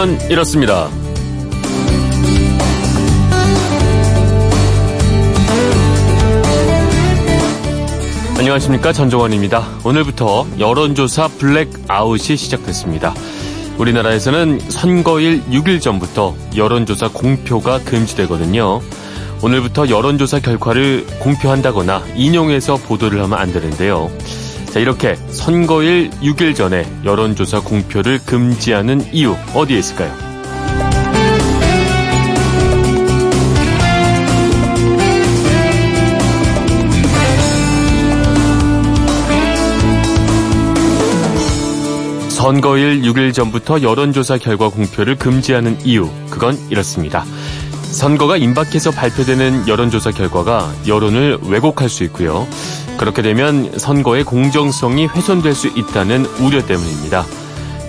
그건 이렇습니다. 안녕하십니까 전종원입니다. 오늘부터 여론조사 블랙아웃이 시작됐습니다. 우리나라에서는 선거일 6일 전부터 여론조사 공표가 금지되거든요. 오늘부터 여론조사 결과를 공표한다거나 인용해서 보도를 하면 안 되는데요. 자, 이렇게 선거일 6일 전에 여론조사 공표를 금지하는 이유 어디에 있을까요? 선거일 6일 전부터 여론조사 결과 공표를 금지하는 이유, 그건 이렇습니다. 선거가 임박해서 발표되는 여론조사 결과가 여론을 왜곡할 수 있고요. 그렇게 되면 선거의 공정성이 훼손될 수 있다는 우려 때문입니다.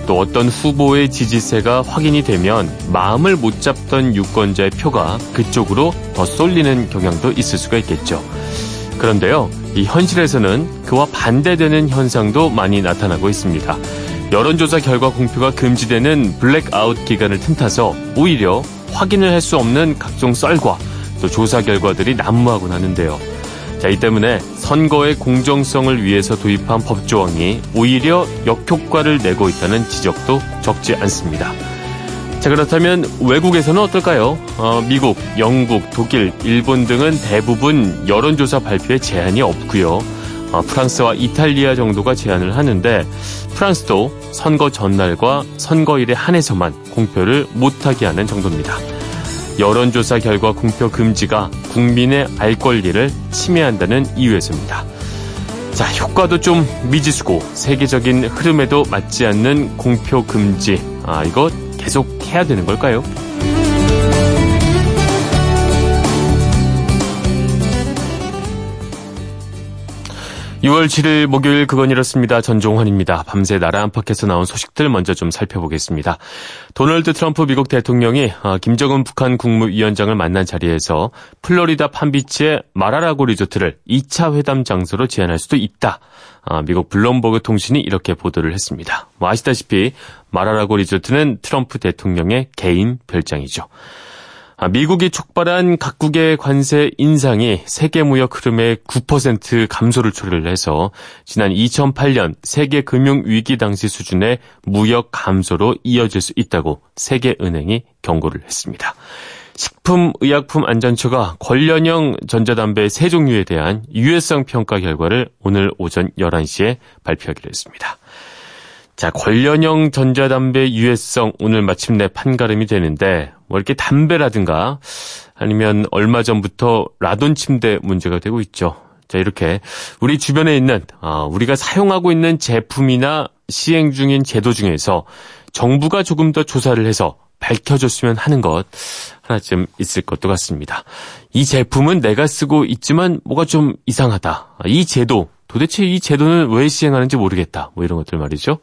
또 어떤 후보의 지지세가 확인이 되면 마음을 못 잡던 유권자의 표가 그쪽으로 더 쏠리는 경향도 있을 수가 있겠죠. 그런데요, 이 현실에서는 그와 반대되는 현상도 많이 나타나고 있습니다. 여론조사 결과 공표가 금지되는 블랙아웃 기간을 틈타서 오히려 확인을 할 수 없는 각종 썰과 또 조사 결과들이 난무하곤 하는데요. 자, 이 때문에 선거의 공정성을 위해서 도입한 법조항이 오히려 역효과를 내고 있다는 지적도 적지 않습니다. 자, 그렇다면 외국에서는 어떨까요? 어, 미국, 영국, 독일, 일본 등은 대부분 여론조사 발표에 제한이 없고요. 어, 프랑스와 이탈리아 정도가 제안을 하는데 프랑스도 선거 전날과 선거일에 한해서만 공표를 못하게 하는 정도입니다. 여론조사 결과 공표 금지가 국민의 알 권리를 침해한다는 이유에서입니다. 자, 효과도 좀 미지수고 세계적인 흐름에도 맞지 않는 공표 금지. 아, 이거 계속 해야 되는 걸까요? 6월 7일 목요일 그건 이렇습니다. 전종환입니다. 밤새 나라 안팎에서 나온 소식들 먼저 좀 살펴보겠습니다. 도널드 트럼프 미국 대통령이 어, 김정은 북한 국무위원장을 만난 자리에서 플로리다 팜비치의 마라라고 리조트를 2차 회담 장소로 제안할 수도 있다. 어, 미국 블룸버그 통신이 이렇게 보도를 했습니다. 뭐 아시다시피 마라라고 리조트는 트럼프 대통령의 개인 별장이죠. 아, 미국이 촉발한 각국의 관세 인상이 세계 무역 흐름의 9% 감소를 초래를 해서 지난 2008년 세계 금융 위기 당시 수준의 무역 감소로 이어질 수 있다고 세계은행이 경고를 했습니다. 식품의약품안전처가 관련형 전자담배 세 종류에 대한 유해성 평가 결과를 오늘 오전 11시에 발표하기로 했습니다. 자, 관련형 전자담배 유해성 오늘 마침내 판가름이 되는데 뭐 이렇게 담배라든가 아니면 얼마 전부터 라돈 침대 문제가 되고 있죠. 자, 이렇게 우리 주변에 있는 어, 우리가 사용하고 있는 제품이나 시행 중인 제도 중에서 정부가 조금 더 조사를 해서 밝혀줬으면 하는 것 하나쯤 있을 것도 같습니다. 이 제품은 내가 쓰고 있지만 뭐가 좀 이상하다. 이 제도 도대체 이 제도는 왜 시행하는지 모르겠다. 뭐 이런 것들 말이죠.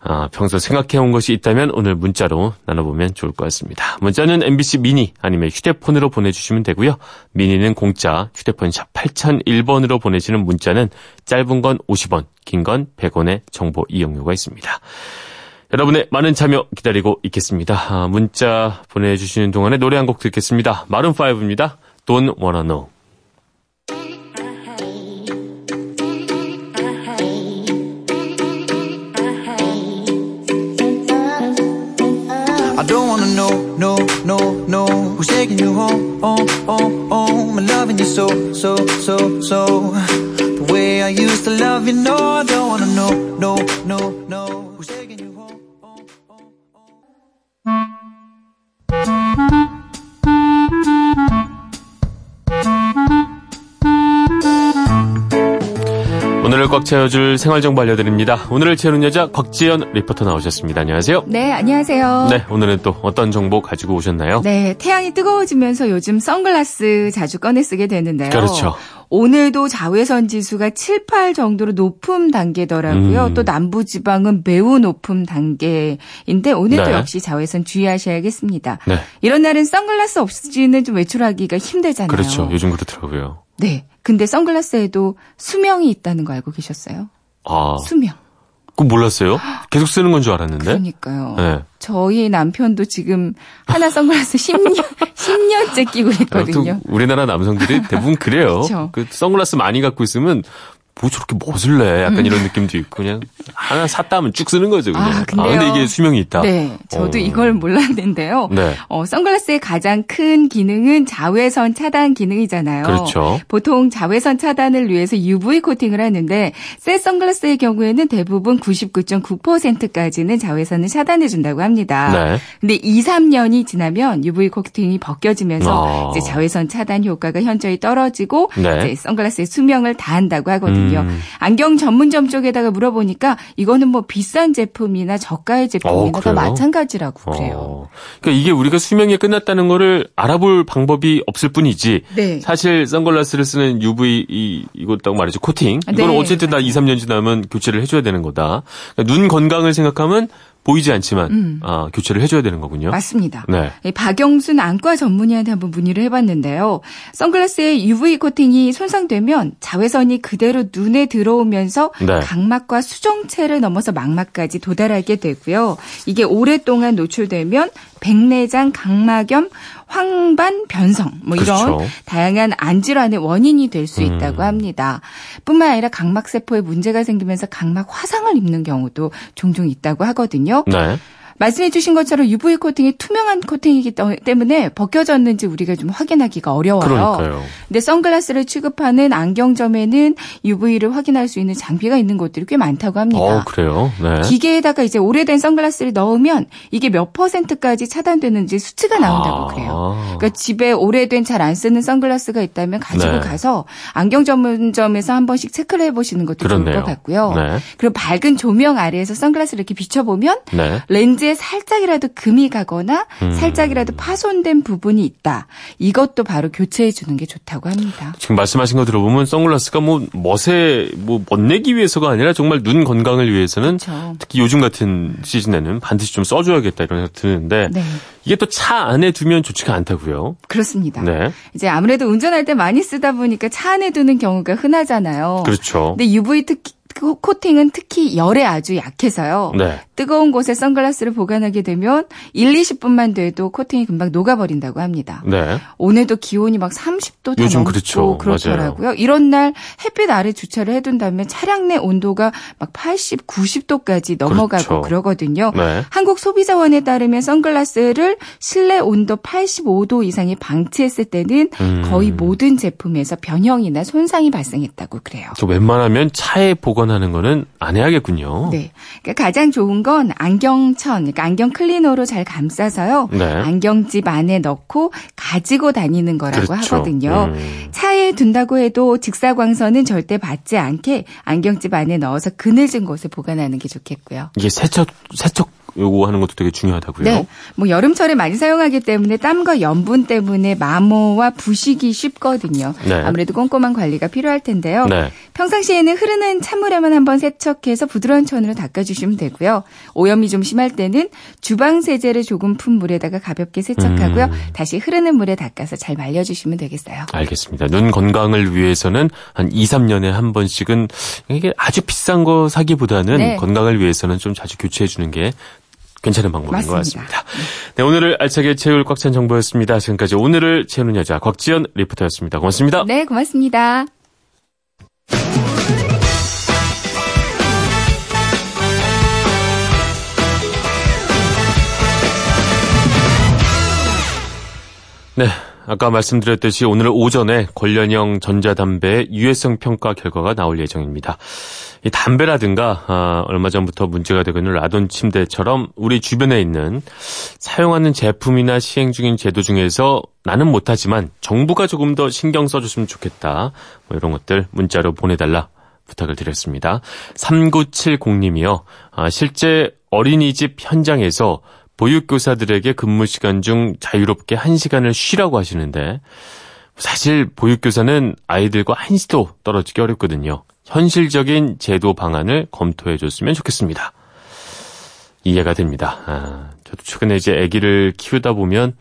아, 평소 생각해온 것이 있다면 오늘 문자로 나눠보면 좋을 것 같습니다. 문자는 MBC 미니 아니면 휴대폰으로 보내주시면 되고요. 미니는 공짜, 휴대폰 샵 8001번으로 보내시는 문자는 짧은 건 50원, 긴 건 100원의 정보 이용료가 있습니다. 여러분의 많은 참여 기다리고 있겠습니다. 아, 문자 보내주시는 동안에 노래 한 곡 듣겠습니다. 마룬5입니다. Don't Wanna Know. Who's taking you home, home, home, home? I'm loving you so, so, so, so. The way I used to love you, no, I don't wanna know, no, no, no. Who's taking you 오늘을 꽉 채워줄 생활정보 알려드립니다. 오늘을 채우는 여자 곽지연 리포터 나오셨습니다. 안녕하세요. 네, 안녕하세요. 네, 오늘은 또 어떤 정보 가지고 오셨나요? 네, 태양이 뜨거워지면서 요즘 선글라스 자주 꺼내 쓰게 되는데요. 그렇죠. 오늘도 자외선 지수가 7, 8 정도로 높은 단계더라고요. 음. 또 남부 지방은 매우 높은 단계인데 오늘도 네. 역시 자외선 주의하셔야겠습니다. 네. 이런 날은 선글라스 없이는 좀 외출하기가 힘들잖아요. 그렇죠. 요즘 그렇더라고요. 네. 근데 선글라스에도 수명이 있다는 거 알고 계셨어요? 아. 수명. 그 몰랐어요? 계속 쓰는 건 줄 알았는데. 그러니까요. 네. 저희 남편도 지금 하나 선글라스 10년 10년째 끼고 있거든요. 우리나라 남성들이 대부분 그래요. 그 선글라스 많이 갖고 있으면 뭐 저렇게 멋을 내? 약간 음. 이런 느낌도 있고 그냥 하나 샀다 하면 쭉 쓰는 거죠. 그냥. 아, 근데요. 아, 근데 이게 수명이 있다. 네, 저도 어. 이걸 몰랐는데요. 네. 어, 선글라스의 가장 큰 기능은 자외선 차단 기능이잖아요. 그렇죠. 보통 자외선 차단을 위해서 UV 코팅을 하는데 새 선글라스의 경우에는 대부분 99.9%까지는 자외선을 차단해 준다고 합니다. 네. 근데 2, 3년이 지나면 UV 코팅이 벗겨지면서 어. 이제 자외선 차단 효과가 현저히 떨어지고 네. 이제 선글라스의 수명을 다한다고 하거든요. 있거든요. 음. 안경 전문점 쪽에다가 물어보니까 이거는 뭐 비싼 제품이나 저가의 제품이나 어, 다 마찬가지라고 그래요. 어. 그러니까 이게 우리가 수명이 끝났다는 거를 알아볼 방법이 없을 뿐이지 네. 사실 선글라스를 쓰는 UV 이, 이것도 말이죠. 코팅. 이거는 네. 어쨌든 다 2, 3년 지나면 교체를 해줘야 되는 거다. 그러니까 눈 건강을 생각하면 보이지 않지만 음. 아, 교체를 해줘야 되는 거군요. 맞습니다. 네. 박영순 안과 전문의한테 한번 문의를 해봤는데요. 선글라스의 UV 코팅이 손상되면 자외선이 그대로 눈에 들어오면서 네. 각막과 수정체를 넘어서 망막까지 도달하게 되고요. 이게 오랫동안 노출되면 백내장, 각막염, 황반 변성 뭐 이런 그렇죠. 다양한 안 질환의 원인이 될 수 있다고 음. 합니다. 뿐만 아니라 각막 세포에 문제가 생기면서 각막 화상을 입는 경우도 종종 있다고 하거든요. 네. 말씀해 주신 것처럼 UV 코팅이 투명한 코팅이기 때문에 벗겨졌는지 우리가 좀 확인하기가 어려워요. 그러니까요. 근데 선글라스를 취급하는 안경점에는 UV를 확인할 수 있는 장비가 있는 곳들이 꽤 많다고 합니다. 어, 그래요? 네. 기계에다가 이제 오래된 선글라스를 넣으면 이게 몇 퍼센트까지 차단되는지 수치가 나온다고 아. 그래요. 그러니까 집에 오래된 잘 안 쓰는 선글라스가 있다면 가지고 네. 가서 안경 전문점에서 한 번씩 체크를 해보시는 것도 그렇네요. 좋을 것 같고요. 네. 그리고 밝은 조명 아래에서 선글라스를 이렇게 비춰보면 네. 렌즈 렌즈에 살짝이라도 금이 가거나 음. 살짝이라도 파손된 부분이 있다. 이것도 바로 교체해 주는 게 좋다고 합니다. 지금 말씀하신 거 들어보면 선글라스가 뭐 멋에 뭐 멋내기 위해서가 아니라 정말 눈 건강을 위해서는 그렇죠. 특히 요즘 같은 시즌에는 반드시 좀 써줘야겠다 이런 생각 드는데 네. 이게 또 차 안에 두면 좋지가 않다고요. 그렇습니다. 네. 이제 아무래도 운전할 때 많이 쓰다 보니까 차 안에 두는 경우가 흔하잖아요. 그렇죠. 근데 UV 특히 코팅은 특히 열에 아주 약해서요. 네. 뜨거운 곳에 선글라스를 보관하게 되면 1, 20분만 돼도 코팅이 금방 녹아버린다고 합니다. 네. 오늘도 기온이 막 30도 다 요즘 넘고 그렇죠. 그렇더라고요. 맞아요. 이런 날 햇빛 아래 주차를 해둔다면 차량 내 온도가 막 80, 90도까지 넘어가고 그렇죠. 그러거든요. 네. 한국 소비자원에 따르면 선글라스를 실내 온도 85도 이상이 방치했을 때는 음. 거의 모든 제품에서 변형이나 손상이 발생했다고 그래요. 웬만하면 차에 보관 하는 거는 안 해야겠군요. 네. 그러니까 가장 좋은 건 안경천, 그러니까 안경 클리너로 잘 감싸서요. 네. 안경집 안에 넣고 가지고 다니는 거라고 그렇죠. 하거든요. 음. 차에 둔다고 해도 직사광선은 절대 받지 않게 안경집 안에 넣어서 그늘진 곳에 보관하는 게 좋겠고요. 이게 세척 세척 요구하는 것도 되게 중요하다고요. 네. 뭐 여름철에 많이 사용하기 때문에 땀과 염분 때문에 마모와 부식이 쉽거든요. 네. 아무래도 꼼꼼한 관리가 필요할 텐데요. 네. 평상시에는 흐르는 찬물에만 한번 세척해서 부드러운 천으로 닦아주시면 되고요. 오염이 좀 심할 때는 주방 세제를 조금 푼 물에다가 가볍게 세척하고요. 음. 다시 흐르는 물에 닦아서 잘 말려주시면 되겠어요. 알겠습니다. 눈 건강을 위해서는 한 2, 3년에 한 번씩은 이게 아주 비싼 거 사기보다는 네. 건강을 위해서는 좀 자주 교체해 주는 게 괜찮은 방법인 맞습니다. 것 같습니다. 네, 오늘을 알차게 채울 꽉 찬 정보였습니다. 지금까지 오늘을 채우는 여자 곽지연 리포터였습니다. 고맙습니다. 네, 고맙습니다. 네. 아까 말씀드렸듯이 오늘 오전에 관련형 전자담배 유해성 평가 결과가 나올 예정입니다. 이 담배라든가 아, 얼마 전부터 문제가 되고 있는 라돈 침대처럼 우리 주변에 있는 사용하는 제품이나 시행 중인 제도 중에서 나는 못하지만 정부가 조금 더 신경 써줬으면 좋겠다. 뭐 이런 것들 문자로 보내달라 부탁을 드렸습니다. 3970님이요. 아, 실제 어린이집 현장에서 보육교사들에게 근무 시간 중 자유롭게 1시간을 쉬라고 하시는데 사실 보육교사는 아이들과 한시도 떨어지기 어렵거든요. 현실적인 제도 방안을 검토해 줬으면 좋겠습니다. 이해가 됩니다. 아, 저도 최근에 이제 아기를 키우다 보면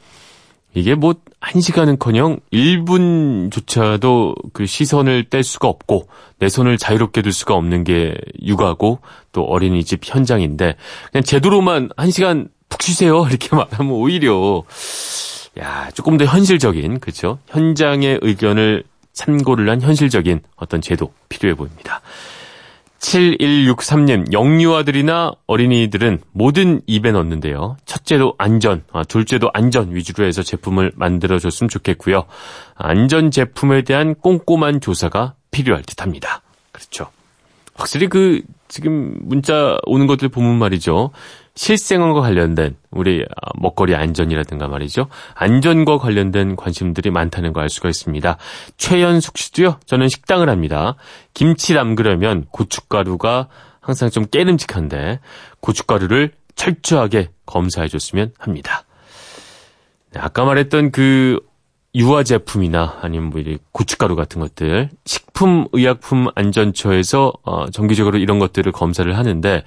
이게 뭐 1시간은커녕 1분조차도 그 시선을 뗄 수가 없고 내 손을 자유롭게 둘 수가 없는 게 육아고 또 어린이집 현장인데 그냥 제도로만 1시간 푹 쉬세요 이렇게 말하면 오히려 야 조금 더 현실적인 그렇죠 현장의 의견을 참고를 한 현실적인 어떤 제도 필요해 보입니다. 7163님, 영유아들이나 어린이들은 모든 입에 넣는데요. 첫째도 안전, 아, 둘째도 안전 위주로 해서 제품을 만들어줬으면 좋겠고요. 안전 제품에 대한 꼼꼼한 조사가 필요할 듯 합니다. 그렇죠. 확실히 그, 지금 문자 오는 것들 보면 말이죠. 실생활과 관련된 우리 먹거리 안전이라든가 말이죠. 안전과 관련된 관심들이 많다는 걸알 수가 있습니다. 최연숙 씨도요. 저는 식당을 합니다. 김치 담그려면 고춧가루가 항상 좀 깨름직한데 고춧가루를 철저하게 검사해 줬으면 합니다. 네, 아까 말했던 그 유화 제품이나 아니면 뭐 고춧가루 같은 것들 식품의약품안전처에서 어, 정기적으로 이런 것들을 검사를 하는데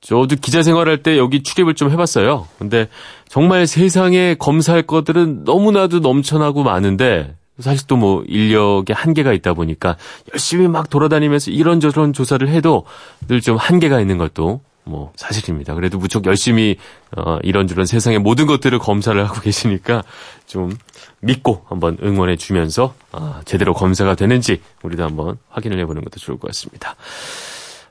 저도 기자 생활할 때 여기 출입을 좀 해봤어요. 근데 정말 세상에 검사할 것들은 너무나도 넘쳐나고 많은데 사실 또 뭐 인력의 한계가 있다 보니까 열심히 막 돌아다니면서 이런저런 조사를 해도 늘 좀 한계가 있는 것도 뭐 사실입니다. 그래도 무척 열심히 어 이런저런 세상의 모든 것들을 검사를 하고 계시니까 좀 믿고 한번 응원해 주면서 아 제대로 검사가 되는지 우리도 한번 확인을 해보는 것도 좋을 것 같습니다.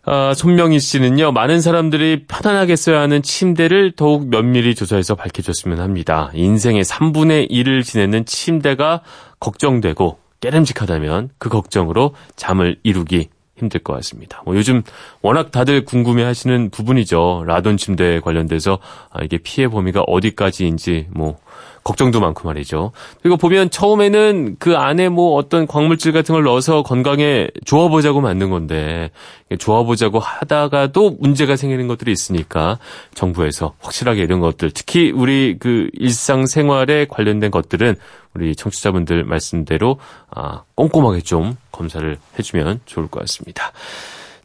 아, 손명희 씨는요, 많은 사람들이 편안하게 써야 하는 침대를 더욱 면밀히 조사해서 밝혀줬으면 합니다. 인생의 3분의 1을 지내는 침대가 걱정되고 깨름직하다면 그 걱정으로 잠을 이루기 힘들 것 같습니다. 뭐 요즘 워낙 다들 궁금해 하시는 부분이죠. 라돈 침대에 관련돼서 아, 이게 피해 범위가 어디까지인지 뭐 걱정도 많고 말이죠. 그리고 보면 처음에는 그 안에 뭐 어떤 광물질 같은 걸 넣어서 건강에 좋아보자고 만든 건데 좋아보자고 하다가도 문제가 생기는 것들이 있으니까 정부에서 확실하게 이런 것들 특히 우리 그 일상생활에 관련된 것들은 우리 청취자분들 말씀대로 아, 꼼꼼하게 좀 검사를 해주면 좋을 것 같습니다.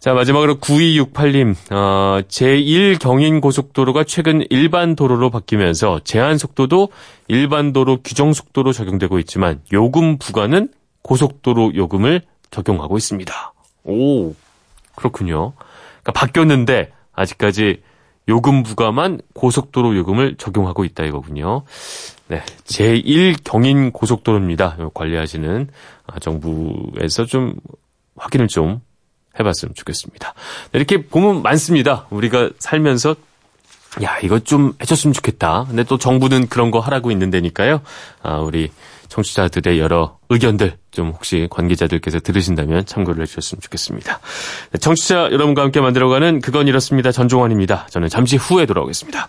자, 마지막으로 9268님, 어, 제1 경인고속도로가 최근 일반 도로로 바뀌면서 제한 속도도 일반 도로 규정 속도로 적용되고 있지만 요금 부과는 고속도로 요금을 적용하고 있습니다. 오, 그렇군요. 그러니까 바뀌었는데 아직까지 요금 부과만 고속도로 요금을 적용하고 있다 이거군요. 네, 제1 경인 고속도로입니다. 관리하시는 아, 정부에서 좀 확인을 좀 해봤으면 좋겠습니다. 네, 이렇게 보면 많습니다. 우리가 살면서 야 이거 좀 해줬으면 좋겠다. 근데 또 정부는 그런 거 하라고 있는 데니까요. 아, 우리 청취자들의 여러 의견들 좀 혹시 관계자들께서 들으신다면 참고를 해주셨으면 좋겠습니다. 네, 청취자 여러분과 함께 만들어가는 그건 이렇습니다. 전종환입니다. 저는 잠시 후에 돌아오겠습니다.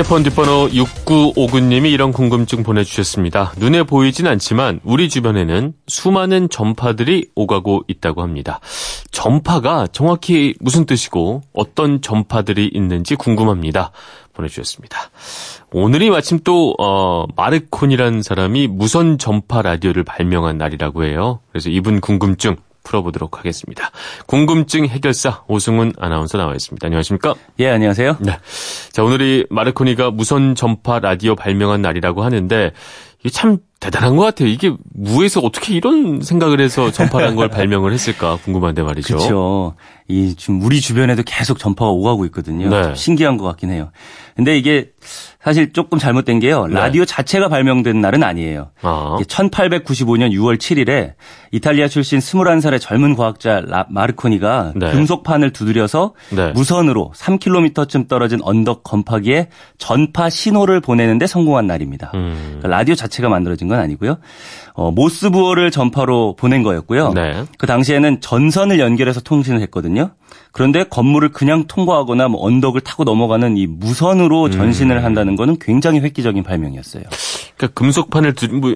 휴대폰 뒷번호 6959님이 이런 궁금증 보내주셨습니다. 눈에 보이진 않지만 우리 주변에는 수많은 전파들이 오가고 있다고 합니다. 전파가 정확히 무슨 뜻이고 어떤 전파들이 있는지 궁금합니다. 보내주셨습니다. 오늘이 마침 또 어, 마르콘이라는 사람이 무선 전파 라디오를 발명한 날이라고 해요. 그래서 이분 궁금증 풀어보도록 하겠습니다. 궁금증 해결사 오승훈 아나운서 나와 있습니다. 안녕하십니까? 예, 안녕하세요. 네. 자, 오늘이 마르코니가 무선 전파 라디오 발명한 날이라고 하는데 이게 참 대단한 것 같아요. 이게 무에서 어떻게 이런 생각을 해서 전파라는 걸 발명을 했을까 궁금한데 말이죠. 그렇죠. 이 지금 우리 주변에도 계속 전파가 오가고 있거든요. 네. 신기한 것 같긴 해요. 근데 이게 사실 조금 잘못된 게요. 네. 라디오 자체가 발명된 날은 아니에요. 아. 1895년 6월 7일에 이탈리아 출신 21살의 젊은 과학자 라, 마르코니가 네. 금속판을 두드려서 네. 무선으로 3km쯤 떨어진 언덕 건파기에 전파 신호를 보내는데 성공한 날입니다. 음. 그러니까 라디오 자체가 만들어진 건 아니고요. 어, 모스 부호를 전파로 보낸 거였고요. 네. 그 당시에는 전선을 연결해서 통신을 했거든요. 그런데 건물을 그냥 통과하거나 뭐 언덕을 타고 넘어가는 이 무선으로 음. 전신을 음. 한다는 거는 굉장히 획기적인 발명이었어요. 그러니까 금속판을 두, 뭐,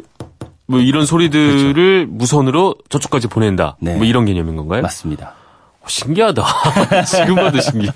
뭐 이런 소리들을 그렇죠. 무선으로 저쪽까지 보낸다. 네. 뭐 이런 개념인 건가요? 맞습니다. 어, 신기하다. 지금 봐도 신기해.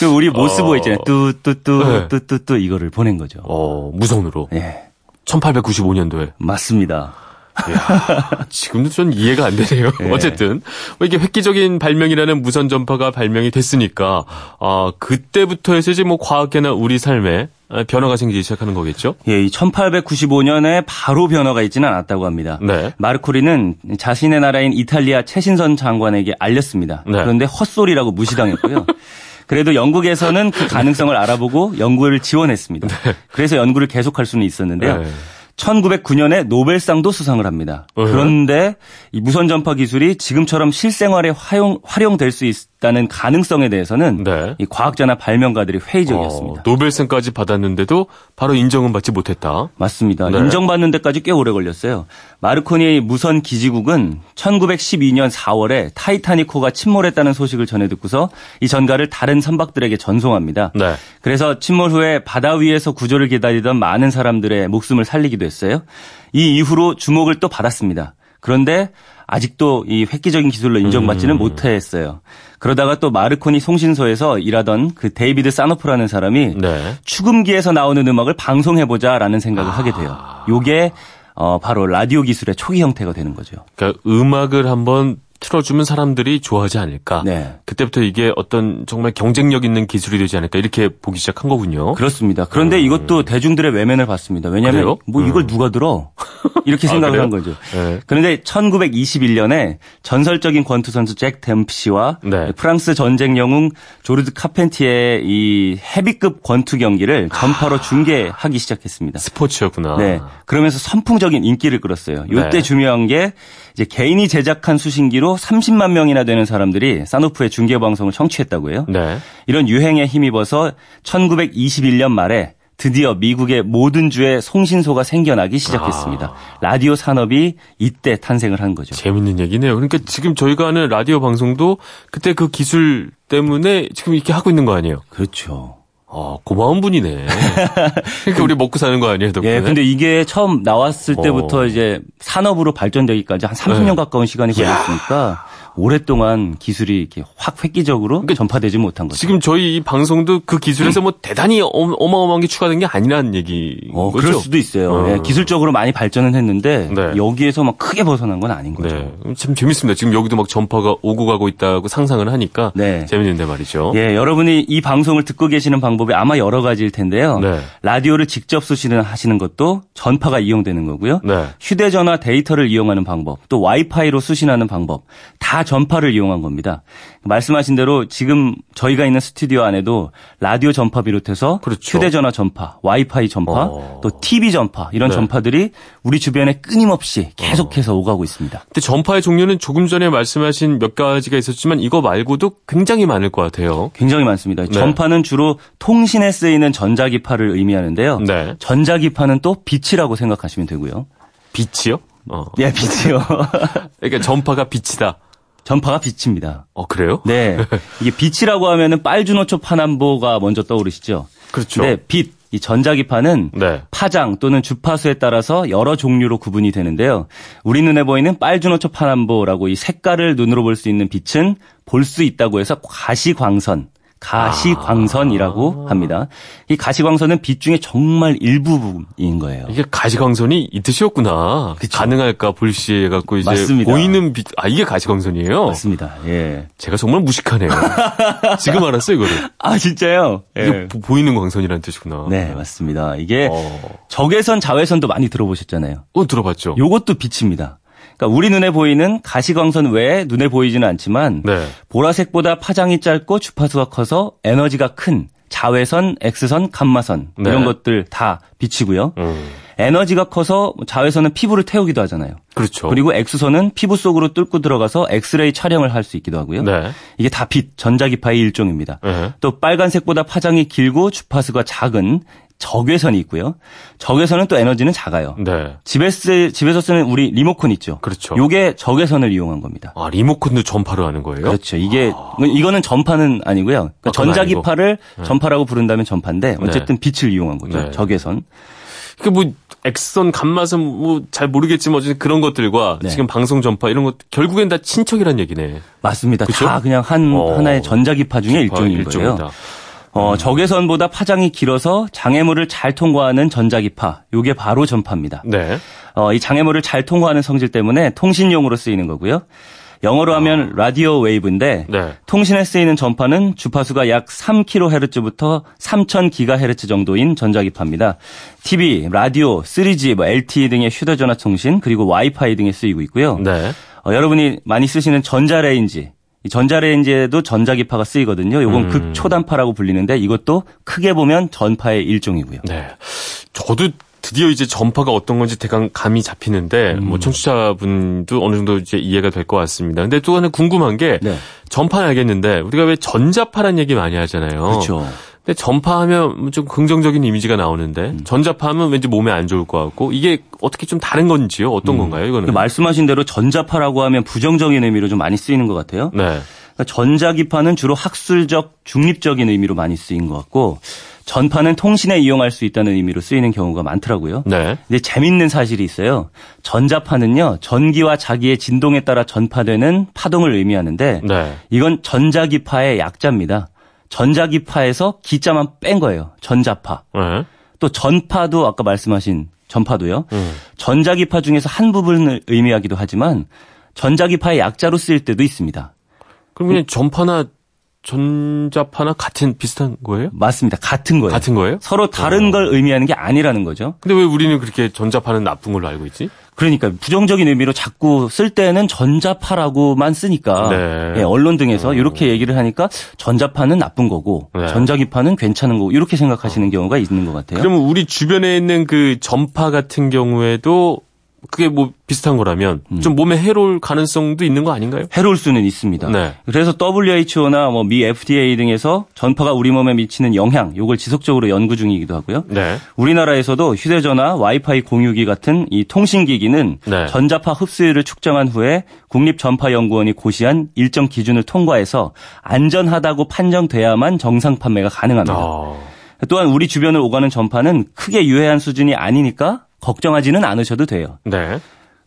그 우리 모스보 어... 있잖아요. 뚜뚜뚜 뚜뚜뚜 네. 이거를 보낸 거죠. 어, 무선으로. 네. 1895년도에. 맞습니다. 이야, 지금도 좀 이해가 안 되네요. 네. 어쨌든 뭐 이게 획기적인 발명이라는 무선 전파가 발명이 됐으니까 아 그때부터 해서 이제 뭐 과학계나 우리 삶에 변화가 생기기 시작하는 거겠죠? 예, 1895년에 바로 변화가 있지는 않았다고 합니다. 네. 마르코리는 자신의 나라인 이탈리아 최신선 장관에게 알렸습니다. 네. 그런데 헛소리라고 무시당했고요. 그래도 영국에서는 그 가능성을 알아보고 연구를 지원했습니다. 네. 그래서 연구를 계속할 수는 있었는데요. 네. 1909년에 노벨상도 수상을 합니다. 그런데 이 무선 전파 기술이 지금처럼 실생활에 활용 활용될 수 있, 있다는 가능성에 대해서는 네. 이 과학자나 발명가들이 회의적이었습니다. 어, 노벨상까지 받았는데도 바로 인정은 받지 못했다. 맞습니다. 네. 인정받는 데까지 꽤 오래 걸렸어요. 마르코니의 무선 기지국은 1912년 4월에 타이타닉호가 침몰했다는 소식을 전해 듣고서 이 전파를 다른 선박들에게 전송합니다. 네. 그래서 침몰 후에 바다 위에서 구조를 기다리던 많은 사람들의 목숨을 살리기도 했어요. 이 이후로 주목을 또 받았습니다. 그런데 아직도 이 획기적인 기술로 인정받지는 음. 못했어요. 그러다가 또 마르코니 송신소에서 일하던 그 데이비드 사노프라는 사람이 네. 축음기에서 나오는 음악을 방송해보자라는 생각을 아. 하게 돼요. 요게 어, 바로 라디오 기술의 초기 형태가 되는 거죠. 그러니까 음악을 한번 틀어주면 사람들이 좋아하지 않을까. 네. 그때부터 이게 어떤 정말 경쟁력 있는 기술이 되지 않을까 이렇게 보기 시작한 거군요. 그렇습니다. 그런데 음. 이것도 대중들의 외면을 받습니다. 왜냐하면 그래요? 뭐 이걸 음. 누가 들어 이렇게 아, 생각을 아, 한 거죠. 네. 그런데 1921년에 전설적인 권투 선수 잭 댐프시와 네. 프랑스 전쟁 영웅 조르드 카펜티의 이 헤비급 권투 경기를 전파로 아. 중계하기 시작했습니다. 스포츠였구나. 네. 그러면서 선풍적인 인기를 끌었어요. 이때 네. 중요한 게 이제 개인이 제작한 수신기로 30만 명이나 되는 사람들이 사노프의 중계 방송을 청취했다고 해요. 네. 이런 유행에 힘입어서 1921년 말에 드디어 미국의 모든 주에 송신소가 생겨나기 시작했습니다. 아. 라디오 산업이 이때 탄생을 한 거죠. 재밌는 얘기네요. 그러니까 지금 저희가 하는 라디오 방송도 그때 그 기술 때문에 지금 이렇게 하고 있는 거 아니에요? 그렇죠. 아, 고마운 분이네. 그러니까 우리 먹고 사는 거 아니에요, 덕분에? 예, 근데 이게 처음 나왔을 때부터 어. 이제 산업으로 발전되기까지 한 30년 네. 가까운 시간이 걸렸으니까 오랫동안 기술이 이렇게 확 획기적으로 그러니까 전파되지 못한 거죠. 지금 저희 이 방송도 그 기술에서 뭐 대단히 어마어마한 게 추가된 게 아니라는 얘기. 어, 그럴 수도 있어요. 어. 네, 기술적으로 많이 발전은 했는데 네. 여기에서 막 크게 벗어난 건 아닌 거죠. 네. 참 재밌습니다. 지금 여기도 막 전파가 오고 가고 있다고 상상을 하니까 네. 재밌는데 말이죠. 예, 여러분이 이 방송을 듣고 계시는 방법이 아마 여러 가지일 텐데요. 네. 라디오를 직접 쓰시는 하시는 것도 전파가 이용되는 거고요. 네. 휴대전화 데이터를 이용하는 방법, 또 와이파이로 수신하는 방법 다 전파를 이용한 겁니다. 말씀하신 대로 지금 저희가 있는 스튜디오 안에도 라디오 전파 비롯해서 그렇죠. 휴대전화 전파, 와이파이 전파, 어. 또 TV 전파 이런 네. 전파들이 우리 주변에 끊임없이 계속해서 어. 오가고 있습니다. 근데 전파의 종류는 조금 전에 말씀하신 몇 가지가 있었지만 이거 말고도 굉장히 많을 것 같아요. 굉장히 많습니다. 네. 전파는 주로 통신에 쓰이는 전자기파를 의미하는데요. 네. 전자기파는 또 빛이라고 생각하시면 되고요. 빛이요? 어. 예, 빛이요. 그러니까 전파가 빛이다. 전파가 빛입니다. 어, 그래요? 네. 이게 빛이라고 하면은 빨주노초 파남보가 먼저 떠오르시죠? 그렇죠. 네, 빛. 이 전자기파는 네. 파장 또는 주파수에 따라서 여러 종류로 구분이 되는데요. 우리 눈에 보이는 빨주노초 파남보라고 이 색깔을 눈으로 볼 수 있는 빛은 볼 수 있다고 해서 가시광선 가시광선이라고 아. 합니다. 이 가시광선은 빛 중에 정말 일부분인 거예요. 이게 가시광선이 이 뜻이었구나. 그쵸? 가능할까 불시해 갖고 이제 맞습니다. 보이는 빛. 아 이게 가시광선이에요. 맞습니다. 예. 제가 정말 무식하네요. 지금 알았어요 이거를. 아 진짜요? 이게 예. 보, 이는 광선이라는 뜻이구나. 네 맞습니다. 이게 어. 적외선 자외선도 많이 들어보셨잖아요. 어 들어봤죠. 요것도 빛입니다. 그러니까 우리 눈에 보이는 가시광선 외에 눈에 보이지는 않지만 네. 보라색보다 파장이 짧고 주파수가 커서 에너지가 큰 자외선, X선, 감마선 네. 이런 것들 다 비치고요. 음. 에너지가 커서 자외선은 피부를 태우기도 하잖아요. 그렇죠. 그리고 X선은 피부 속으로 뚫고 들어가서 엑스레이 촬영을 할 수 있기도 하고요. 네. 이게 다 빛, 전자기파의 일종입니다. 네. 또 빨간색보다 파장이 길고 주파수가 작은 적외선이 있고요. 적외선은 또 에너지는 작아요. 네. 집에서 집에서 쓰는 우리 리모컨 있죠. 그렇죠. 요게 적외선을 이용한 겁니다. 아 리모컨도 전파로 하는 거예요? 그렇죠. 이게 아. 이거는 전파는 아니고요. 그러니까 전자기파를 네. 전파라고 부른다면 전파인데 네. 어쨌든 네. 빛을 이용한 거죠. 네. 적외선. 그뭐 엑선, 감마선 뭐 잘 모르겠지만 어쨌든 그런 것들과 네. 지금 방송 전파 이런 것 결국엔 다 친척이란 얘기네. 맞습니다. 그쵸? 다 그냥 한 어. 하나의 전자기파 중에 일종인 일종이다. 거예요. 어, 적외선보다 파장이 길어서 장애물을 잘 통과하는 전자기파. 요게 바로 전파입니다. 네. 어, 이 장애물을 잘 통과하는 성질 때문에 통신용으로 쓰이는 거고요. 영어로 하면 라디오 웨이브인데 네. 통신에 쓰이는 전파는 주파수가 약 3kHz부터 3000GHz 정도인 전자기파입니다. TV, 라디오, 3G, 뭐 LTE 등의 휴대전화 통신 그리고 와이파이 등에 쓰이고 있고요. 네. 어, 여러분이 많이 쓰시는 전자레인지 이 전자레인지에도 전자기파가 쓰이거든요. 이건 음. 극초단파라고 불리는데 이것도 크게 보면 전파의 일종이고요. 네. 저도 드디어 이제 전파가 어떤 건지 대강 감이 잡히는데 음. 뭐 청취자분도 어느 정도 이제 이해가 될 것 같습니다. 근데 또 하나 궁금한 게 네. 전파는 알겠는데 우리가 왜 전자파란 얘기 많이 하잖아요. 그렇죠. 근데 전파하면 좀 긍정적인 이미지가 나오는데 음. 전자파하면 왠지 몸에 안 좋을 것 같고 이게 어떻게 좀 다른 건지요? 어떤 음. 건가요? 이거는 그 말씀하신 대로 전자파라고 하면 부정적인 의미로 좀 많이 쓰이는 것 같아요. 네. 그러니까 전자기파는 주로 학술적 중립적인 의미로 많이 쓰인 것 같고 전파는 통신에 이용할 수 있다는 의미로 쓰이는 경우가 많더라고요. 네. 근데 재밌는 사실이 있어요. 전자파는요, 전기와 자기의 진동에 따라 전파되는 파동을 의미하는데 네. 이건 전자기파의 약자입니다. 전자기파에서 기자만 뺀 거예요. 전자파. 네. 또 전파도 아까 말씀하신 전파도요. 음. 전자기파 중에서 한 부분을 의미하기도 하지만 전자기파의 약자로 쓰일 때도 있습니다. 그러면 전파나 전자파나 같은 비슷한 거예요? 맞습니다. 같은 거예요. 같은 거예요? 서로 다른 어. 걸 의미하는 게 아니라는 거죠. 근데 왜 우리는 그렇게 전자파는 나쁜 걸로 알고 있지? 그러니까 부정적인 의미로 자꾸 쓸 때는 전자파라고만 쓰니까 네. 예, 언론 등에서 어. 이렇게 얘기를 하니까 전자파는 나쁜 거고 네. 전자기파는 괜찮은 거고 이렇게 생각하시는 어. 경우가 있는 것 같아요. 그러면 우리 주변에 있는 그 전파 같은 경우에도 그게 뭐 비슷한 거라면 음. 좀 몸에 해로울 가능성도 있는 거 아닌가요? 해로울 수는 있습니다. 네. 그래서 WHO나 뭐 미 FDA 등에서 전파가 우리 몸에 미치는 영향, 요걸 지속적으로 연구 중이기도 하고요. 네. 우리나라에서도 휴대전화, 와이파이 공유기 같은 이 통신기기는 네. 전자파 흡수율을 측정한 후에 국립전파연구원이 고시한 일정 기준을 통과해서 안전하다고 판정돼야만 정상 판매가 가능합니다. 어. 또한 우리 주변을 오가는 전파는 크게 유해한 수준이 아니니까 걱정하지는 않으셔도 돼요. 네.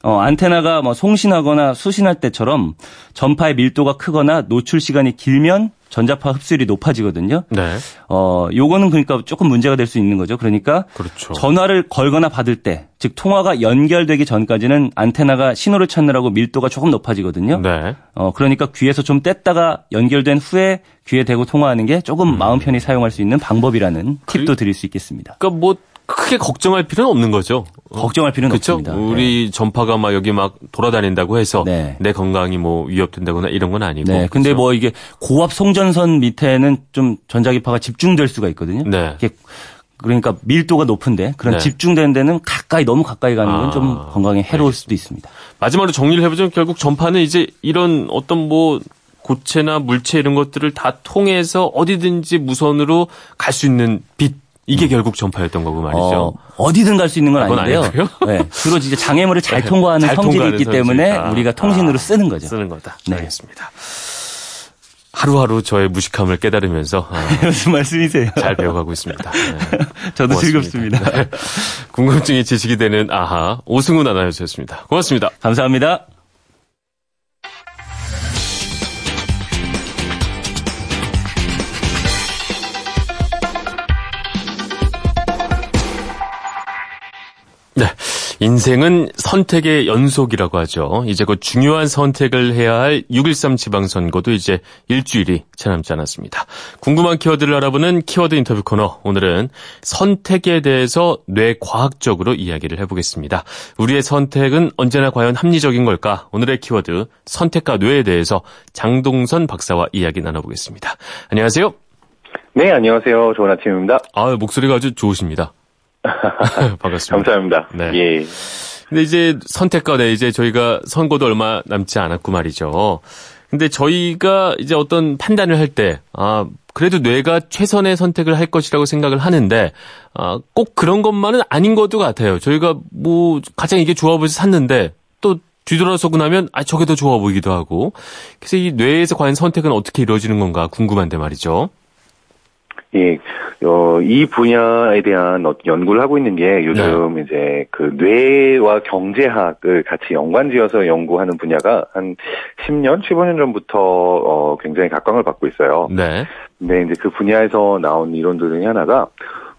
어, 안테나가 뭐 송신하거나 수신할 때처럼 전파의 밀도가 크거나 노출 시간이 길면 전자파 흡수율이 높아지거든요. 네. 어, 요거는 그러니까 조금 문제가 될 수 있는 거죠. 그러니까 그렇죠. 전화를 걸거나 받을 때, 즉 통화가 연결되기 전까지는 안테나가 신호를 찾느라고 밀도가 조금 높아지거든요. 네. 어, 그러니까 귀에서 좀 뗐다가 연결된 후에 귀에 대고 통화하는 게 조금 음. 마음 편히 사용할 수 있는 방법이라는 팁도 드릴 수 있겠습니다. 그러니까 뭐 크게 걱정할 필요는 없는 거죠. 걱정할 필요는 그쵸? 없습니다. 우리 네. 전파가 막 여기 막 돌아다닌다고 해서 네. 내 건강이 뭐 위협된다거나 이런 건 아니고. 네. 근데 그쵸? 뭐 이게 고압 송전선 밑에는 좀 전자기파가 집중될 수가 있거든요. 네. 그러니까 밀도가 높은데 그런 네. 집중된 데는 가까이 너무 가까이 가는 건좀 아, 건강에 해로울 알겠습니다. 수도 있습니다. 마지막으로 정리를 해보자면 결국 전파는 이제 이런 어떤 뭐 고체나 물체 이런 것들을 다 통해서 어디든지 무선으로 갈 수 있는 빛 이게 음. 결국 전파였던 거고 말이죠. 어, 디든 갈 수 있는 건 아닌데요. 네, 주로 이제 장애물을 잘 네, 통과하는 잘 성질이 있기 때문에 아, 우리가 통신으로 아, 쓰는 거죠. 쓰는 거다. 네. 알겠습니다. 하루하루 저의 무식함을 깨달으면서 아, 무슨 말씀이세요? 잘 배워가고 있습니다. 네. 저도 고맙습니다. 즐겁습니다. 네. 궁금증이 지식이 되는 아하 오승훈 아나운서였습니다. 고맙습니다. 감사합니다. 네. 인생은 선택의 연속이라고 하죠. 이제 곧 중요한 선택을 해야 할 6.13 지방선거도 이제 일주일이 채 남지 않았습니다. 궁금한 키워드를 알아보는 키워드 인터뷰 코너. 오늘은 선택에 대해서 뇌과학적으로 이야기를 해보겠습니다. 우리의 선택은 언제나 과연 합리적인 걸까? 오늘의 키워드 선택과 뇌에 대해서 장동선 박사와 이야기 나눠보겠습니다. 안녕하세요. 네, 안녕하세요. 좋은 아침입니다. 아, 목소리가 아주 좋으십니다. 반갑습니다. 감사합니다. 네. 예. 근데 이제 선택과 네, 이제 저희가 선거도 얼마 남지 않았고 말이죠. 근데 저희가 이제 어떤 판단을 할 때, 아, 그래도 뇌가 최선의 선택을 할 것이라고 생각을 하는데, 아, 꼭 그런 것만은 아닌 것도 같아요. 저희가 뭐, 가장 이게 좋아 보여서 샀는데, 또 뒤돌아서고 나면, 아, 저게 더 좋아 보이기도 하고. 그래서 이 뇌에서 과연 선택은 어떻게 이루어지는 건가 궁금한데 말이죠. 예, 어, 이 분야에 대한 연구를 하고 있는 게 요즘 네. 이제 그 뇌와 경제학을 같이 연관지어서 연구하는 분야가 한 10년, 15년 전부터 어, 굉장히 각광을 받고 있어요. 네. 근데 이제 그 분야에서 나온 이론들 중에 하나가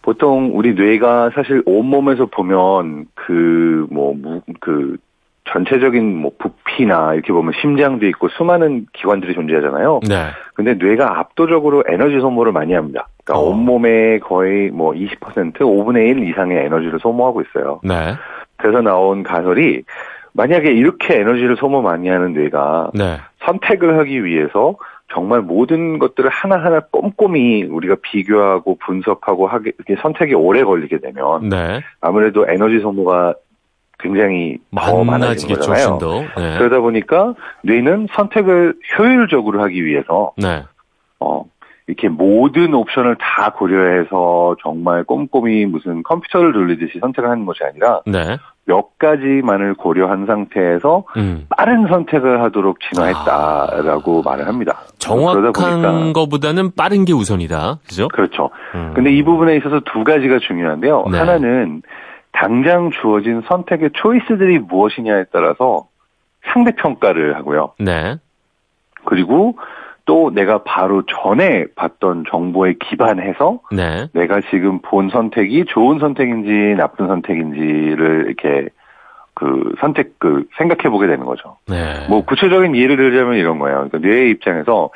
보통 우리 뇌가 사실 온몸에서 보면 그, 뭐, 그, 전체적인 뭐 부피나 이렇게 보면 심장도 있고 수많은 기관들이 존재하잖아요. 네. 근데 뇌가 압도적으로 에너지 소모를 많이 합니다. 그러니까 어. 온몸의 거의 뭐 20% 5분의 1 이상의 에너지를 소모하고 있어요. 네. 그래서 나온 가설이 만약에 이렇게 에너지를 소모 많이 하는 뇌가 네. 선택을 하기 위해서 정말 모든 것들을 하나하나 꼼꼼히 우리가 비교하고 분석하고 하게 선택이 오래 걸리게 되면 네. 아무래도 에너지 소모가 굉장히 더 많아지는 거잖아요. 네. 그러다 보니까 뇌는 선택을 효율적으로 하기 위해서 네. 어 이렇게 모든 옵션을 다 고려해서 정말 꼼꼼히 무슨 컴퓨터를 돌리듯이 선택을 하는 것이 아니라 네. 몇 가지만을 고려한 상태에서 음. 빠른 선택을 하도록 진화했다라고 아. 말을 합니다. 정확한 것보다는 빠른 게 우선이다. 그죠? 그렇죠. 음. 근데 이 부분에 있어서 두 가지가 중요한데요. 네. 하나는 당장 주어진 선택의 초이스들이 무엇이냐에 따라서 상대 평가를 하고요. 네. 그리고 또 내가 바로 전에 봤던 정보에 기반해서 네. 내가 지금 본 선택이 좋은 선택인지 나쁜 선택인지를 이렇게 그 선택 그 생각해 보게 되는 거죠. 네. 뭐 구체적인 예를 들자면 이런 거예요. 그러니까 뇌의 입장에서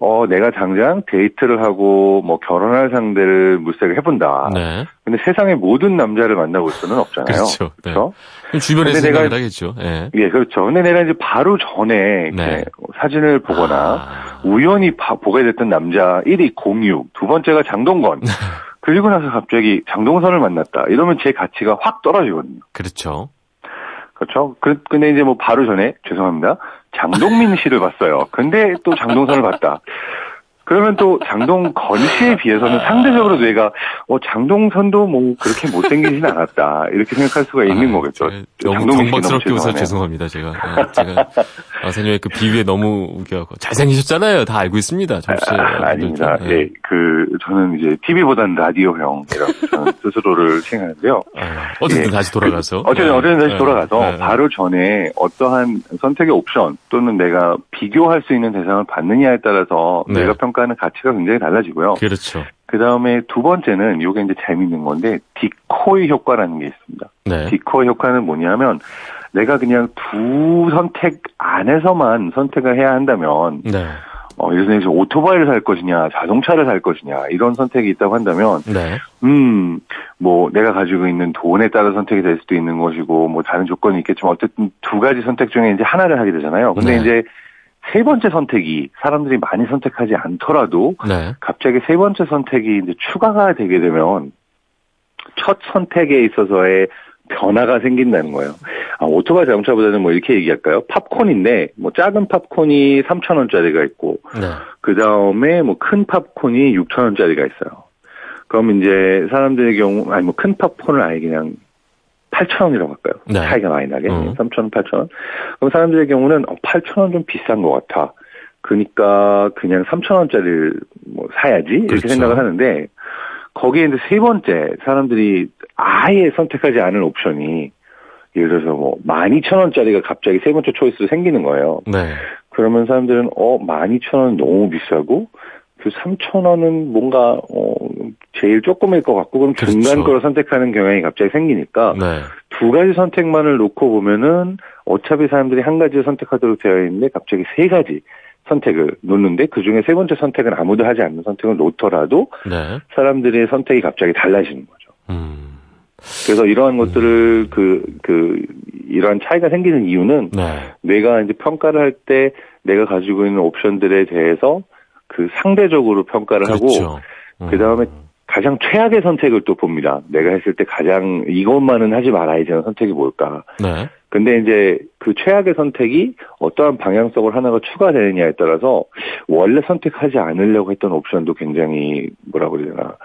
어 내가 당장 데이트를 하고 뭐 결혼할 상대를 물색을 해본다. 네. 근데 세상의 모든 남자를 만나볼 수는 없잖아요. 그렇죠. 네. 그렇죠? 네. 주변에서 내가, 하겠죠. 예. 예, 그렇죠. 근데 내가 이제 바로 전에 네. 사진을 보거나 아. 우연히 바, 보게 됐던 남자 1위 공유, 두 번째가 장동건. 그리고 나서 갑자기 장동선을 만났다. 이러면 제 가치가 확 떨어지거든요. 그렇죠. 그렇죠. 그, 근데 이제 뭐 바로 전에, 죄송합니다. 장동민 씨를 봤어요. 근데 또 장동선을 봤다. 그러면 또 장동 건 씨에 비해서는 상대적으로 뇌가 어 장동선도 뭐 그렇게 못생기진 않았다 이렇게 생각할 수가 있는 아, 거겠죠. 너무 경박스럽게 웃어 죄송합니다 제가 네, 제가 아선님의 그 비위에 너무 웃겨갖고 잘생기셨잖아요 다 알고 있습니다 잠시 아, 아닙니다. 네. 네. 그 저는 이제 TV보다는 라디오형이라고 저는 스스로를 생각하는데요. 아, 어쨌든 네. 다시 돌아가서 그, 어쨌든 네. 어쨌든 다시 네. 돌아가서 네. 바로 전에 어떠한 선택의 옵션 또는 내가 비교할 수 있는 대상을 받느냐에 따라서 내가 평 평가하는 가치가 굉장히 달라지고요. 그렇죠. 그 다음에 두 번째는 이게 이제 재밌는 건데 디코이 효과라는 게 있습니다. 네. 디코이 효과는 뭐냐면 내가 그냥 두 선택 안에서만 선택을 해야 한다면 네. 어, 예를 들어서 오토바이를 살 것이냐, 자동차를 살 것이냐, 이런 선택이 있다고 한다면, 네. 음, 뭐, 내가 가지고 있는 돈에 따라 선택이 될 수도 있는 것이고, 뭐, 다른 조건이 있겠지만, 어쨌든 두 가지 선택 중에 이제 하나를 하게 되잖아요. 근데 네. 이제 세 번째 선택이 사람들이 많이 선택하지 않더라도 네. 갑자기 세 번째 선택이 이제 추가가 되게 되면 첫 선택에 있어서의 변화가 생긴다는 거예요. 아, 오토바이 자동차보다는 뭐 이렇게 얘기할까요? 팝콘인데 뭐 작은 팝콘이 3천 원짜리가 있고 네. 그 다음에 뭐 큰 팝콘이 6천 원짜리가 있어요. 그럼 이제 사람들의 경우 아니 뭐 큰 팝콘을 아예 그냥 8,000원이라고 할까요? 네. 차이가 많이 나게. 음. 3,000원, 8,000원. 그럼 사람들의 경우는 어, 8,000원 좀 비싼 것 같아. 그러니까 그냥 3,000원짜리를 뭐 사야지. 이렇게 그렇죠. 생각을 하는데 거기에 이제 세 번째 사람들이 아예 선택하지 않은 옵션이 예를 들어서 뭐 12,000원짜리가 갑자기 세 번째 초이스로 생기는 거예요. 네. 그러면 사람들은 어 12,000원 너무 비싸고 그 3천 원은 뭔가 어 제일 조금일 것 같고 그럼 그렇죠. 중간 거로 선택하는 경향이 갑자기 생기니까 네. 두 가지 선택만을 놓고 보면은 어차피 사람들이 한 가지를 선택하도록 되어 있는데 갑자기 세 가지 선택을 놓는데 그 중에 세 번째 선택은 아무도 하지 않는 선택을 놓더라도 네. 사람들의 선택이 갑자기 달라지는 거죠. 음. 그래서 이러한 것들을 그그 음. 그 이러한 차이가 생기는 이유는 네. 내가 이제 평가를 할 때 내가 가지고 있는 옵션들에 대해서 그 상대적으로 평가를 그렇죠. 하고 음. 그 다음에 가장 최악의 선택을 또 봅니다. 내가 했을 때 가장 이것만은 하지 말아야지 하는 선택이 뭘까. 네. 근데 이제 그 최악의 선택이 어떠한 방향성을 하나가 추가되느냐에 따라서 원래 선택하지 않으려고 했던 옵션도 굉장히 뭐라 그래야 되나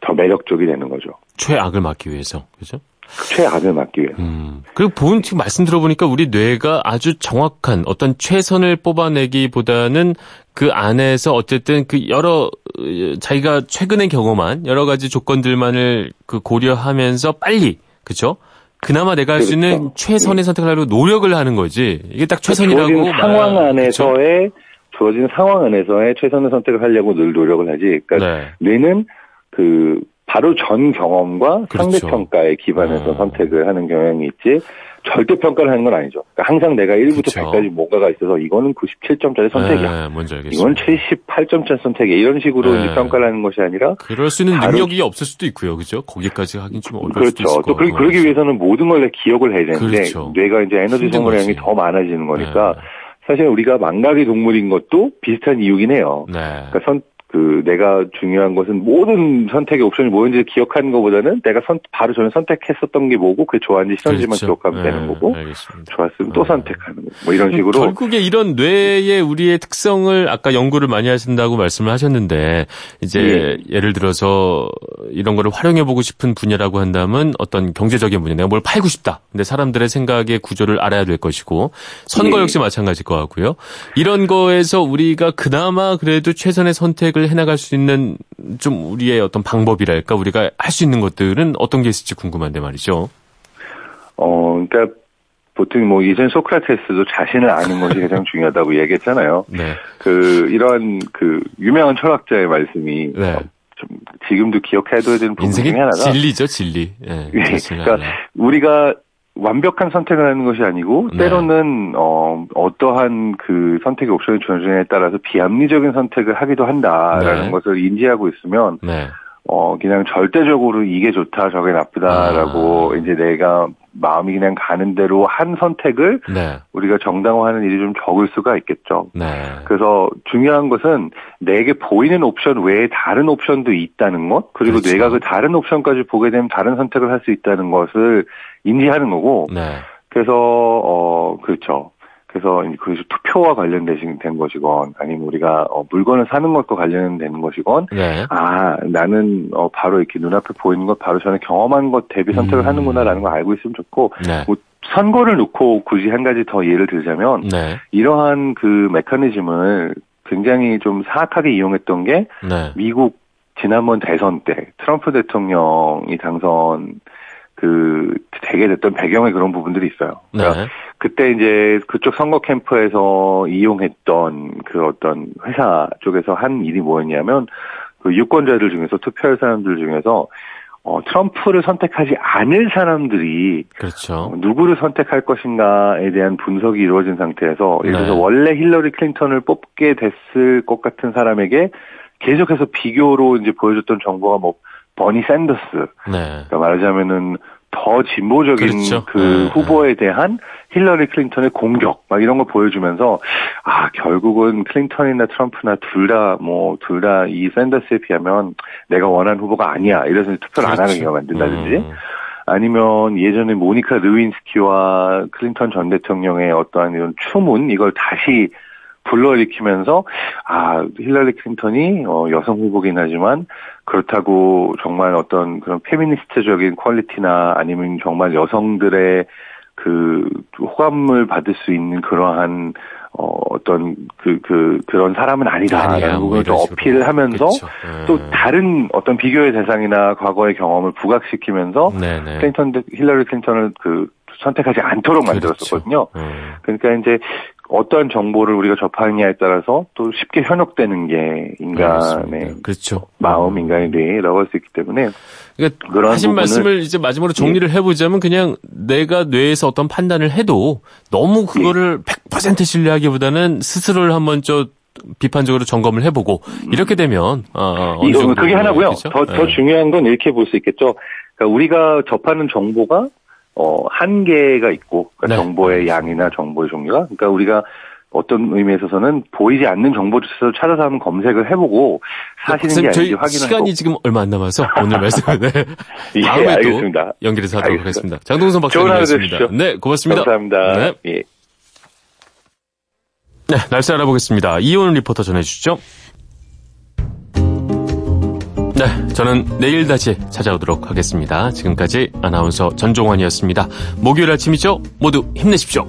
더 매력적이 되는 거죠. 최악을 막기 위해서, 그죠? 최악을 막기 위해. 음. 그리고 본 지금 말씀 들어보니까 우리 뇌가 아주 정확한 어떤 최선을 뽑아내기보다는 그 안에서 어쨌든 그 여러 자기가 최근에 경험한 여러 가지 조건들만을 그 고려하면서 빨리 그죠? 그나마 내가 할수 그렇죠. 있는 최선의 네. 선택을 하려고 노력을 하는 거지. 이게 딱 최선이라고. 주어진 상황 안에서의 그렇죠? 주어진 상황 안에서의 최선의 선택을 하려고 늘 노력을 하지. 그러니까 네. 뇌는 그 바로 전 경험과 그렇죠. 상대 평가에 기반해서 어. 선택을 하는 경향이 있지. 절대 평가를 하는 건 아니죠. 그러니까 항상 내가 1부터 그렇죠. 100까지 뭔가가 있어서 이거는 97점짜리 선택이야. 네. 이건 78점짜리 선택이야. 이런 식으로 네. 평가를 하는 것이 아니라 그럴 수 있는 능력이 없을 수도 있고요. 그죠? 거기까지 하긴 좀 어려울 그렇죠. 수도 있을 또 그, 그러기 위해서는 모든 걸 기억을 해야 되는데 그렇죠. 뇌가 이제 에너지 소모량이 더 많아지는 거니까 네. 사실 우리가 망각의 동물인 것도 비슷한 이유긴 해요. 네. 그러니까 선, 그 내가 중요한 것은 모든 선택의 옵션이 뭐였는지 기억하는 것보다는 내가 선, 바로 전에 선택했었던 게 뭐고 그게 좋아하는지 싫은지만 그렇죠. 기억하면 네, 되는 거고 알겠습니다. 좋았으면 또 네. 선택하는 거. 뭐 이런 식으로 결국에 이런 뇌의 우리의 특성을 아까 연구를 많이 하신다고 말씀을 하셨는데 이제 예. 를 들어서 이런 거를 활용해 보고 싶은 분야라고 한다면 어떤 경제적인 분야 내가 뭘 팔고 싶다. 근데 사람들의 생각의 구조를 알아야 될 것이고 선거 예. 역시 마찬가지일 것 같고요. 이런 거에서 우리가 그나마 그래도 최선의 선택을 생각을 해나갈 수 있는 좀 우리의 어떤 방법이랄까 우리가 할 수 있는 것들은 어떤 게 있을지 궁금한데 말이죠. 어, 그러니까 보통 뭐 이전 소크라테스도 자신을 아는 것이 가장 중요하다고 얘기했잖아요. 네. 그 이러한 그 유명한 철학자의 말씀이 네. 어, 좀 지금도 기억해둬야 되는 부분 중에 하나가 진리죠, 진리. 네, 그러니까 우리가 완벽한 선택을 하는 것이 아니고 네. 때로는 어 어떠한 그 선택의 옵션이 존재에 따라서 비합리적인 선택을 하기도 한다라는 네. 것을 인지하고 있으면 네. 어 그냥 절대적으로 이게 좋다 저게 나쁘다라고 아. 이제 내가 마음이 그냥 가는 대로 한 선택을 네. 우리가 정당화하는 일이 좀 적을 수가 있겠죠. 네. 그래서 중요한 것은 내게 보이는 옵션 외에 다른 옵션도 있다는 것, 그리고 그렇죠. 내가 그 다른 옵션까지 보게 되면 다른 선택을 할 수 있다는 것을 인지하는 거고. 네. 그래서 어 그렇죠. 그래서 그것이 투표와 관련된 것이건 아니면 우리가 어, 물건을 사는 것과 관련된 것이건 네. 아 나는 어, 바로 이렇게 눈앞에 보이는 것 바로 전에 경험한 것 대비 선택을 음. 하는구나라는 걸 알고 있으면 좋고 네. 뭐 선거를 놓고 굳이 한 가지 더 예를 들자면 네. 이러한 그 메커니즘을 굉장히 좀 사악하게 이용했던 게 네. 미국 지난번 대선 때 트럼프 대통령이 당선 그 되게 됐던 배경에 그런 부분들이 있어요. 그러니까 네. 그때 이제 그쪽 선거 캠프에서 이용했던 그 어떤 회사 쪽에서 한 일이 뭐였냐면 그 유권자들 중에서 투표할 사람들 중에서 어, 트럼프를 선택하지 않을 사람들이 그렇죠. 어, 누구를 선택할 것인가에 대한 분석이 이루어진 상태에서 예를 들어서 네. 원래 힐러리 클린턴을 뽑게 됐을 것 같은 사람에게 계속해서 비교로 이제 보여줬던 정보가 뭐 버니 샌더스. 네. 그러니까 말하자면은 더 진보적인 그렇죠. 그 네. 후보에 대한 힐러리 클린턴의 공격 막 이런 걸 보여주면서 아 결국은 클린턴이나 트럼프나 둘 다 뭐 둘 다 이 샌더스에 비하면 내가 원하는 후보가 아니야 이래서 투표를 그렇죠. 안 하게 만든다든지 음. 아니면 예전에 모니카 르윈스키와 클린턴 전 대통령의 어떠한 이런 추문 이걸 다시 불러일으키면서 아 힐러리 클린턴이 어, 여성 후보긴 하지만 그렇다고 정말 어떤 그런 페미니스트적인 quality나 아니면 정말 여성들의 그 호감을 받을 수 있는 그러한 어, 어떤 그, 그, 그런 사람은 아니다라는 부분을 좀 어필을 하면서 그쵸. 또 네. 다른 어떤 비교의 대상이나 과거의 경험을 부각시키면서 네네. 네. 클린턴, 힐러리 클린턴을 그 선택하지 않도록 그렇죠. 만들었었거든요. 음. 그러니까 이제 어떠한 정보를 우리가 접하느냐에 따라서 또 쉽게 현혹되는 게 인간의 그렇죠. 마음, 인간의 뇌라고 할수 있기 때문에 그러니까 하신 말씀을 이제 마지막으로 정리를 예. 해보자면 그냥 내가 뇌에서 어떤 판단을 해도 너무 그거를 예. 100% 신뢰하기보다는 스스로를 한번 좀 비판적으로 점검을 해보고 이렇게 되면 어, 이거 그게 하나고요. 더, 더 네. 중요한 건 이렇게 볼 수 있겠죠. 그러니까 우리가 접하는 정보가 어, 한계가 있고, 그러니까 네. 정보의 양이나 정보의 종류가. 그러니까 우리가 어떤 의미에 있어서는 보이지 않는 정보를 찾아서 한번 검색을 해보고 사실인지 아닌지 확인을 시간이. 지금 얼마 안 남아서 오늘 말씀을 네. 예, 다음에 알겠습니다. 또 연결해서 하도록 알겠습니다. 하겠습니다. 장동선 박사님이었습니다. 네, 고맙습니다. 감사합니다. 네. 예. 네, 날씨 알아보겠습니다. 이온 리포터 전해주시죠. 네, 저는 내일 다시 찾아오도록 하겠습니다. 지금까지 아나운서 전종환이었습니다. 목요일 아침이죠? 모두 힘내십시오.